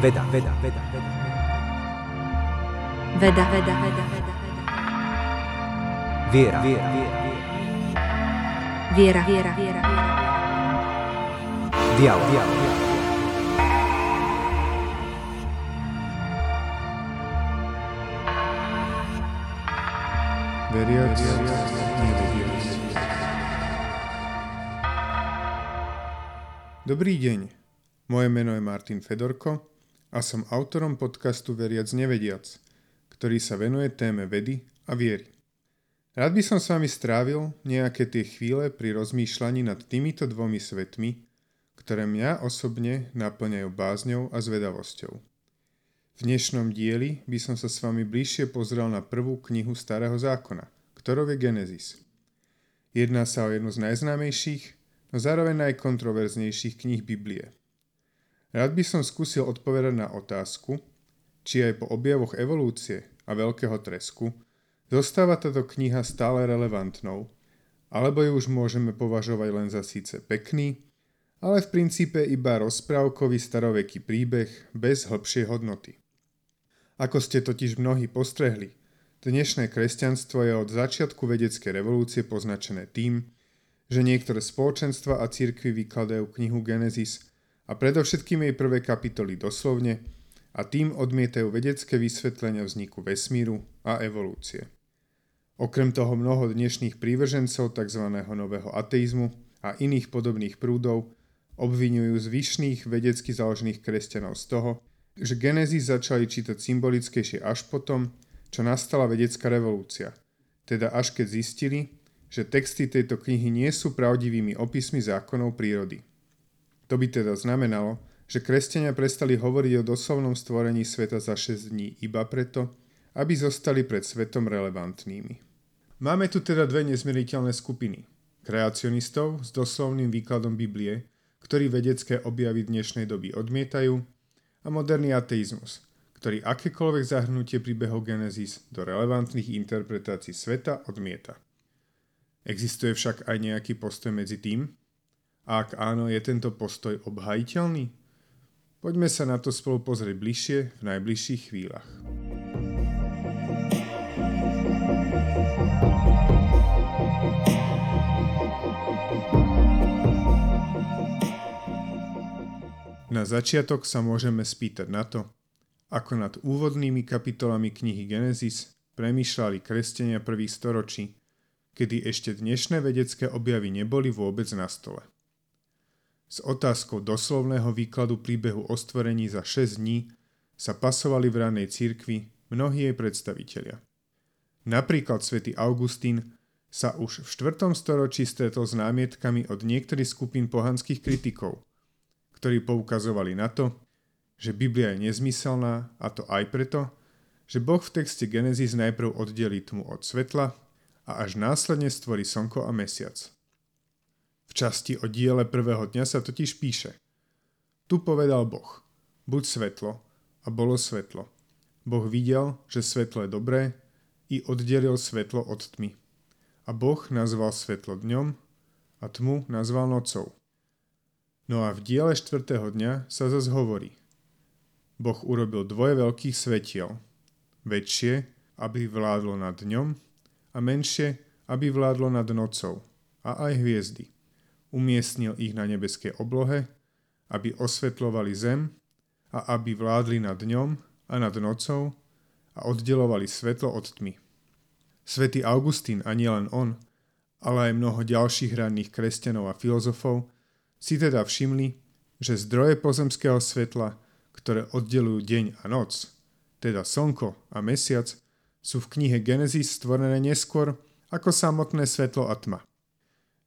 Veda, veda, veda, veda. Veda, veda, veda, veda. Viera, viera, viera. Viera, viera, viera. Dialog, dialog. Veriac, nevediac. Dobrý deň, moje meno je Martin Fedorko a som autorom podcastu Veriac nevediac, ktorý sa venuje téme vedy a viery. Rád by som s vami strávil nejaké tie chvíle pri rozmýšľaní nad týmito dvomi svetmi, ktoré mňa osobne naplňajú bázňou a zvedavosťou. V dnešnom dieli by som sa s vami bližšie pozrel na prvú knihu Starého zákona, ktorou je Genesis. Jedná sa o jednu z najznámejších, no zároveň najkontroverznejších kníh Biblie. Rád by som skúsil odpovedať na otázku, či aj po objavoch evolúcie a veľkého tresku zostáva táto kniha stále relevantnou, alebo ju už môžeme považovať len za síce pekný, ale v princípe iba rozprávkový staroveký príbeh bez hĺbšej hodnoty. Ako ste totiž mnohí postrehli, dnešné kresťanstvo je od začiatku vedeckej revolúcie poznačené tým, že niektoré spoločenstva a církvy vykladajú knihu Genesis a predovšetkým jej prvé kapitoly doslovne a tým odmietajú vedecké vysvetlenia vzniku vesmíru a evolúcie. Okrem toho mnoho dnešných prívržencov tzv. nového ateizmu a iných podobných prúdov obvinujú zvyšných vedecky založených kresťanov z toho, že Genesis začali čítať symbolickejšie až potom, čo nastala vedecká revolúcia, teda až keď zistili, že texty tejto knihy nie sú pravdivými opismi zákonov prírody. To by teda znamenalo, že kresťania prestali hovoriť o doslovnom stvorení sveta za 6 dní iba preto, aby zostali pred svetom relevantnými. Máme tu teda dve nezmieriteľné skupiny. Kreacionistov s doslovným výkladom Biblie, ktorí vedecké objavy dnešnej doby odmietajú a moderný ateizmus, ktorý akékoľvek zahrnutie príbehov Genesis do relevantných interpretácií sveta odmieta. Existuje však aj nejaký postoj medzi tým? Ak áno, je tento postoj obhajiteľný? Poďme sa na to spolu pozrieť bližšie v najbližších chvíľach. Na začiatok sa môžeme spýtať na to, ako nad úvodnými kapitolami knihy Genesis premýšľali kresťania prvých storočí, kedy ešte dnešné vedecké objavy neboli vôbec na stole. S otázkou doslovného výkladu príbehu o stvorení za 6 dní sa pasovali v ranej cirkvi mnohí jej predstavitelia. Napríklad svätý Augustín sa už v 4. storočí stretol s námietkami od niektorých skupín pohanských kritikov – ktorí poukazovali na to, že Biblia je nezmyselná a to aj preto, že Boh v texte Genesis najprv oddelí tmu od svetla a až následne stvorí slnko a mesiac. V časti o diele prvého dňa sa totiž píše Tu povedal Boh, buď svetlo a bolo svetlo. Boh videl, že svetlo je dobré i oddelil svetlo od tmy. A Boh nazval svetlo dňom a tmu nazval nocou. No a v diele štvrtého dňa sa zase hovorí. Boh urobil dvoje veľkých svetiel. Väčšie, aby vládlo nad dňom a menšie, aby vládlo nad nocou a aj hviezdy. Umiestnil ich na nebeskej oblohe, aby osvetľovali zem a aby vládli nad dňom a nad nocou a oddelovali svetlo od tmy. Svetý Augustín a nielen on, ale aj mnoho ďalších ranných kresťanov a filozofov si teda všimli, že zdroje pozemského svetla, ktoré oddelujú deň a noc, teda slnko a mesiac, sú v knihe Genesis stvorené neskôr ako samotné svetlo a tma.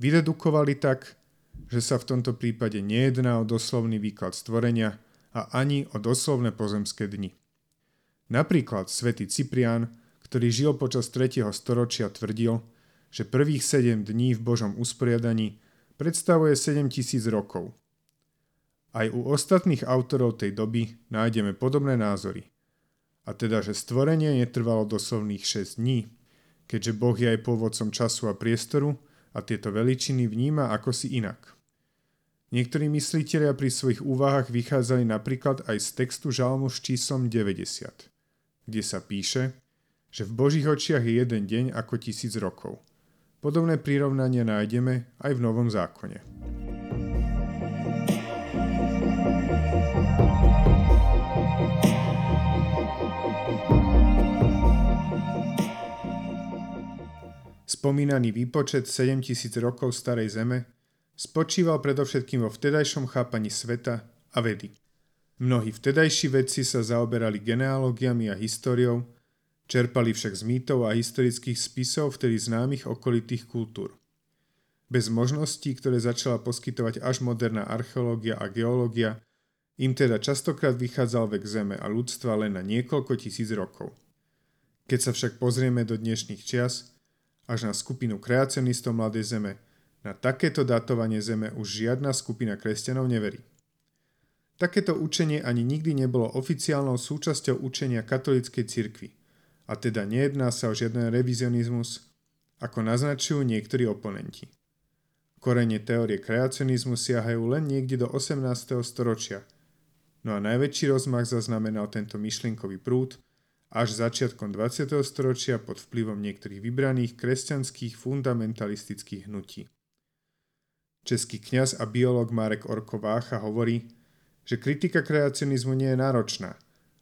Vydedukovali tak, že sa v tomto prípade nejedná o doslovný výklad stvorenia a ani o doslovné pozemské dni. Napríklad svätý Cyprián, ktorý žil počas 3. storočia, tvrdil, že prvých 7 dní v Božom usporiadaní predstavuje 7000 rokov. Aj u ostatných autorov tej doby nájdeme podobné názory. A teda, že stvorenie netrvalo doslovných 6 dní, keďže Boh je aj pôvodcom času a priestoru a tieto veličiny vníma ako si inak. Niektorí mysliteľia pri svojich úvahách vychádzali napríklad aj z textu žalmu s číslom 90, kde sa píše, že v Božích očiach je jeden deň ako tisíc rokov. Podobné prirovnania nájdeme aj v Novom zákone. Spomínaný výpočet 7000 rokov starej Zeme spočíval predovšetkým vo vtedajšom chápaní sveta a vedy. Mnohí vtedajší vedci sa zaoberali genealógiami a históriou, čerpali však z mýtov a historických spisov vtedy známych okolitých kultúr. Bez možností, ktoré začala poskytovať až moderná archeológia a geológia, im teda častokrát vychádzal vek Zeme a ľudstva len na niekoľko tisíc rokov. Keď sa však pozrieme do dnešných čias, až na skupinu kreacionistov Mladej Zeme – na takéto datovanie Zeme už žiadna skupina kresťanov neverí. Takéto učenie ani nikdy nebolo oficiálnou súčasťou učenia katolíckej cirkvi, a teda nejedná sa o žiaden revizionizmus, ako naznačujú niektorí oponenti. Korene teórie kreacionizmu siahajú len niekde do 18. storočia, no a najväčší rozmach zaznamenal tento myšlienkový prúd až začiatkom 20. storočia pod vplyvom niektorých vybraných kresťanských fundamentalistických hnutí. Český kňaz a biolog Marek Orko hovorí, že kritika kreacionizmu nie je náročná,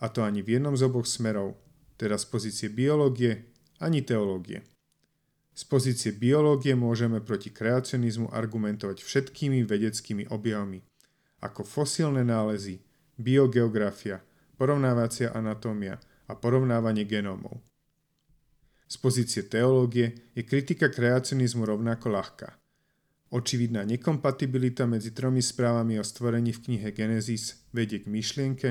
a to ani v jednom z oboch smerov, teda z pozície biológie ani teológie. Z pozície biológie môžeme proti kreacionizmu argumentovať všetkými vedeckými objavmi, ako fosílne nálezy, biogeografia, porovnávacia anatómia a porovnávanie genómov. Z pozície teológie je kritika kreacionizmu rovnako ľahká. Očividná nekompatibilita medzi tromi správami o stvorení v knihe Genesis vedie k myšlienke,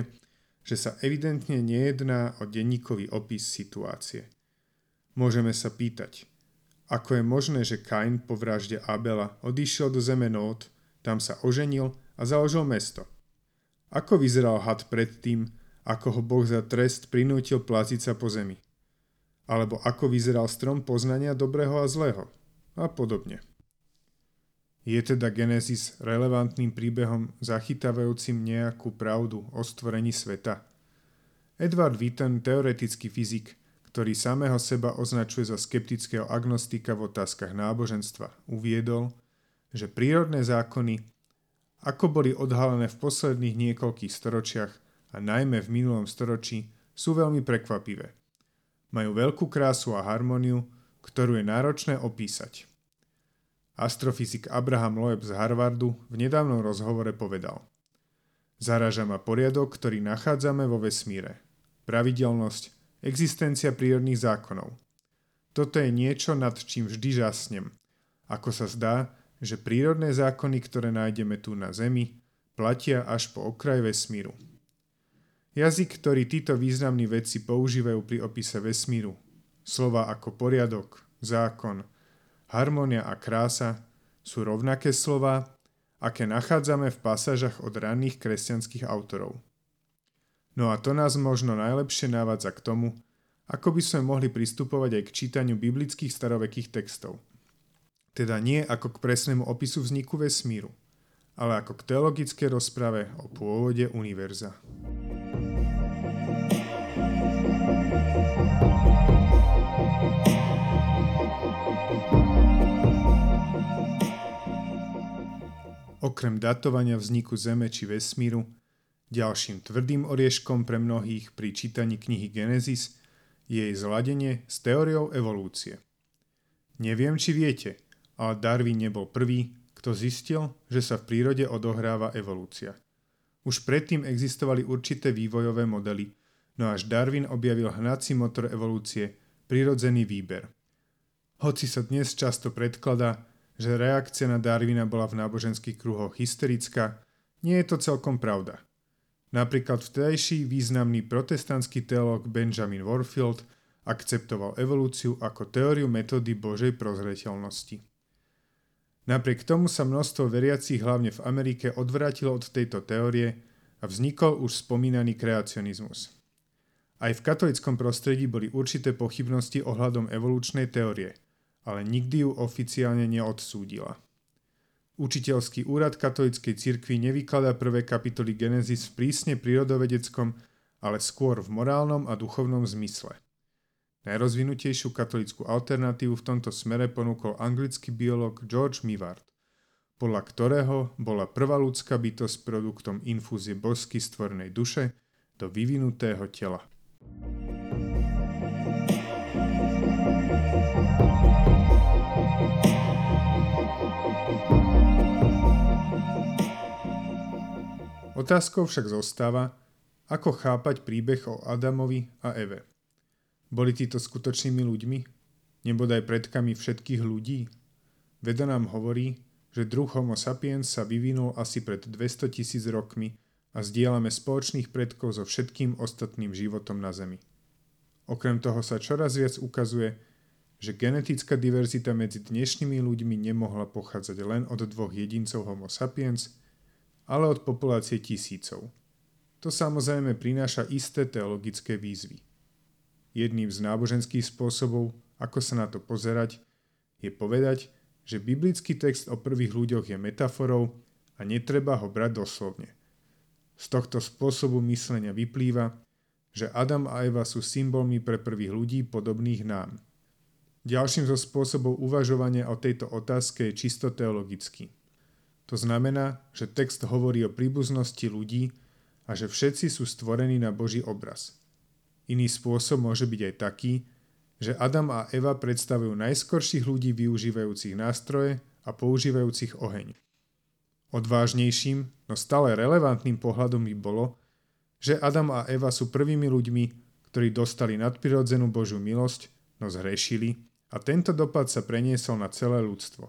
že sa evidentne nejedná o denníkový opis situácie. Môžeme sa pýtať, ako je možné, že Kain po vražde Abela odišiel do zeme Nót, tam sa oženil a založil mesto. Ako vyzeral had predtým, ako ho Boh za trest prinútil plaziť sa po zemi? Alebo ako vyzeral strom poznania dobrého a zlého? A podobne. Je teda Genesis relevantným príbehom zachytávajúcim nejakú pravdu o stvorení sveta? Edward Witten, teoretický fyzik, ktorý samého seba označuje za skeptického agnostika v otázkach náboženstva, uviedol, že prírodné zákony, ako boli odhalené v posledných niekoľkých storočiach a najmä v minulom storočí, sú veľmi prekvapivé. Majú veľkú krásu a harmóniu, ktorú je náročné opísať. Astrofyzik Abraham Loeb z Harvardu v nedávnom rozhovore povedal Zaraža ma poriadok, ktorý nachádzame vo vesmíre. Pravidelnosť, existencia prírodných zákonov. Toto je niečo, nad čím vždy žasnem. Ako sa zdá, že prírodné zákony, ktoré nájdeme tu na Zemi, platia až po okraj vesmíru. Jazyk, ktorý títo významní vedci používajú pri opise vesmíru, slova ako poriadok, zákon, harmónia a krása sú rovnaké slova, aké nachádzame v pasážach od ranných kresťanských autorov. No a to nás možno najlepšie návadza k tomu, ako by sme mohli pristupovať aj k čítaniu biblických starovekých textov. Teda nie ako k presnému opisu vzniku vesmíru, ale ako k teologickej rozprave o pôvode univerza. Okrem datovania vzniku Zeme či vesmíru, ďalším tvrdým orieškom pre mnohých pri čítaní knihy Genesis je jej zladenie s teóriou evolúcie. Neviem, či viete, ale Darwin nebol prvý, kto zistil, že sa v prírode odohráva evolúcia. Už predtým existovali určité vývojové modely, no až Darwin objavil hnací motor evolúcie, prirodzený výber. Hoci sa dnes často predkladá, že reakcia na Darwina bola v náboženských kruhoch hysterická, nie je to celkom pravda. Napríklad vtedajší významný protestantský teológ Benjamin Warfield akceptoval evolúciu ako teóriu metódy Božej prozreteľnosti. Napriek tomu sa množstvo veriacich hlavne v Amerike odvrátilo od tejto teórie a vznikol už spomínaný kreacionizmus. Aj v katolickom prostredí boli určité pochybnosti ohľadom evolučnej teórie – ale nikdy ju oficiálne neodsúdila. Učiteľský úrad katolíckej cirkvi nevykladá prvé kapitoly Genesis v prísne prírodovedeckom, ale skôr v morálnom a duchovnom zmysle. Najrozvinutejšiu katolickú alternatívu v tomto smere ponúkol anglický biolog George Mivart, podľa ktorého bola prvá ľudská bytosť produktom infúzie bosky stvorenej duše do vyvinutého tela. Otázkou však zostáva, ako chápať príbeh o Adamovi a Eve. Boli títo skutočnými ľuďmi? Nebodaj predkami všetkých ľudí? Veda nám hovorí, že druh Homo sapiens sa vyvinul asi pred 200 tisíc rokmi a zdieľame spoločných predkov so všetkým ostatným životom na Zemi. Okrem toho sa čoraz viac ukazuje, že genetická diverzita medzi dnešnými ľuďmi nemohla pochádzať len od dvoch jedincov Homo sapiens, ale od populácie tisícov. To samozrejme prináša isté teologické výzvy. Jedným z náboženských spôsobov, ako sa na to pozerať, je povedať, že biblický text o prvých ľuďoch je metaforou a netreba ho brať doslovne. Z tohto spôsobu myslenia vyplýva, že Adam a Eva sú symbolmi pre prvých ľudí podobných nám. Ďalším zo spôsobov uvažovania o tejto otázke je čisto teologický. To znamená, že text hovorí o príbuznosti ľudí a že všetci sú stvorení na Boží obraz – Iný spôsob môže byť aj taký, že Adam a Eva predstavujú najskorších ľudí využívajúcich nástroje a používajúcich oheň. Odvážnejším, no stále relevantným pohľadom by bolo, že Adam a Eva sú prvými ľuďmi, ktorí dostali nadprirodzenú Božiu milosť, no zhrešili a tento dopad sa preniesol na celé ľudstvo.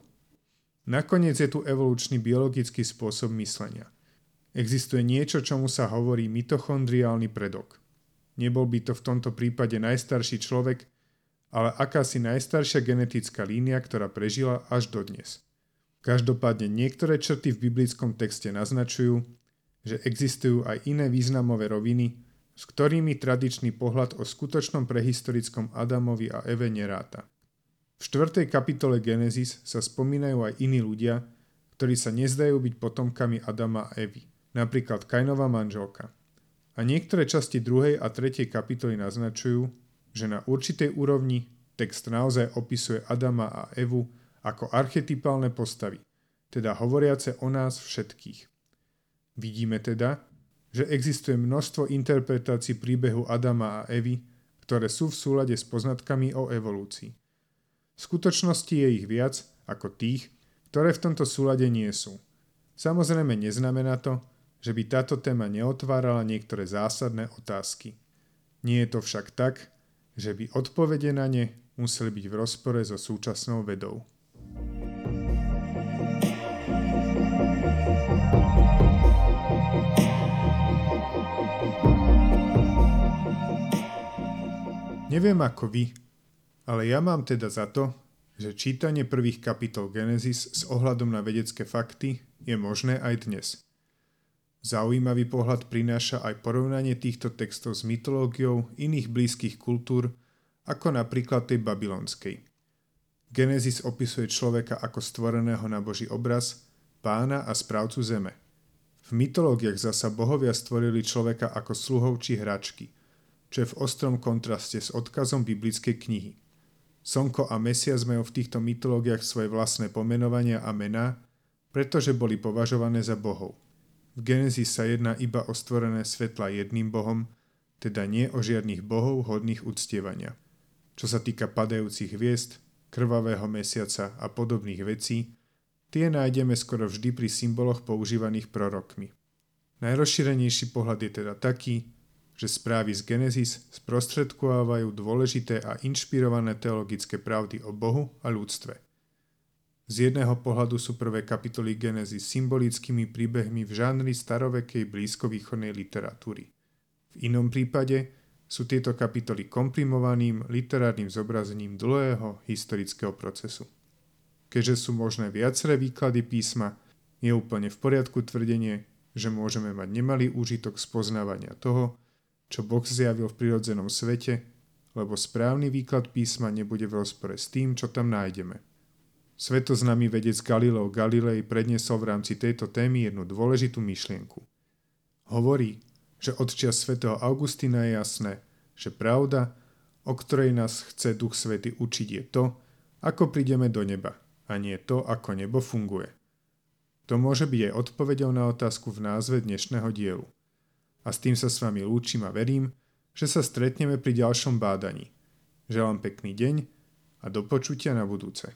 Nakoniec je tu evolučný biologický spôsob myslenia. Existuje niečo, čomu sa hovorí mitochondriálny predok. Nebol by to v tomto prípade najstarší človek, ale akási najstaršia genetická línia, ktorá prežila až dodnes. Každopádne niektoré črty v biblickom texte naznačujú, že existujú aj iné významové roviny, s ktorými tradičný pohľad o skutočnom prehistorickom Adamovi a Eve neráta. V 4. kapitole Genesis sa spomínajú aj iní ľudia, ktorí sa nezdajú byť potomkami Adama a Evy, napríklad Kainova manželka – a niektoré časti druhej a tretej kapitoly naznačujú, že na určitej úrovni text naozaj opisuje Adama a Evu ako archetypálne postavy, teda hovoriace o nás všetkých. Vidíme teda, že existuje množstvo interpretácií príbehu Adama a Evy, ktoré sú v súlade s poznatkami o evolúcii. V skutočnosti je ich viac ako tých, ktoré v tomto súlade nie sú. Samozrejme neznamená to, že by táto téma neotvárala niektoré zásadné otázky. Nie je to však tak, že by odpovede na ne museli byť v rozpore so súčasnou vedou. Neviem ako vy, ale ja mám teda za to, že čítanie prvých kapitol Genesis s ohľadom na vedecké fakty je možné aj dnes – Zaujímavý pohľad prináša aj porovnanie týchto textov s mytológiou iných blízkych kultúr, ako napríklad tej babylonskej. Genesis opisuje človeka ako stvoreného na Boží obraz, pána a správcu zeme. V mytológiách zasa bohovia stvorili človeka ako sluhov či hračky, čo je v ostrom kontraste s odkazom biblickej knihy. Slnko a mesiac majú v týchto mytológiách svoje vlastné pomenovania a mená, pretože boli považované za bohov. V Genesis sa jedná iba o stvorené svetla jedným bohom, teda nie o žiadnych bohov hodných uctievania. Čo sa týka padajúcich hviezd, krvavého mesiaca a podobných vecí, tie nájdeme skoro vždy pri symboloch používaných prorokmi. Najrozšírenejší pohľad je teda taký, že správy z Genesis sprostredkovávajú dôležité a inšpirované teologické pravdy o Bohu a ľudstve – z jedného pohľadu sú prvé kapitoly Genezy symbolickými príbehmi v žánri starovekej blízkovýchodnej literatúry. V inom prípade sú tieto kapitoly komprimovaným literárnym zobrazením dlhého historického procesu. Keďže sú možné viaceré výklady písma, je úplne v poriadku tvrdenie, že môžeme mať nemalý úžitok z poznávania toho, čo Boh zjavil v prirodzenom svete, lebo správny výklad písma nebude v rozpore s tým, čo tam nájdeme – Svetoznámy vedec Galileo Galilei predniesol v rámci tejto témy jednu dôležitú myšlienku. Hovorí, že od čias svätého Augustína je jasné, že pravda, o ktorej nás chce Duch Svety učiť, je to, ako prídeme do neba, a nie to, ako nebo funguje. To môže byť aj odpovedou na otázku v názve dnešného dielu. A s tým sa s vami lúčim a verím, že sa stretneme pri ďalšom bádaní. Želám pekný deň a do počutia na budúce.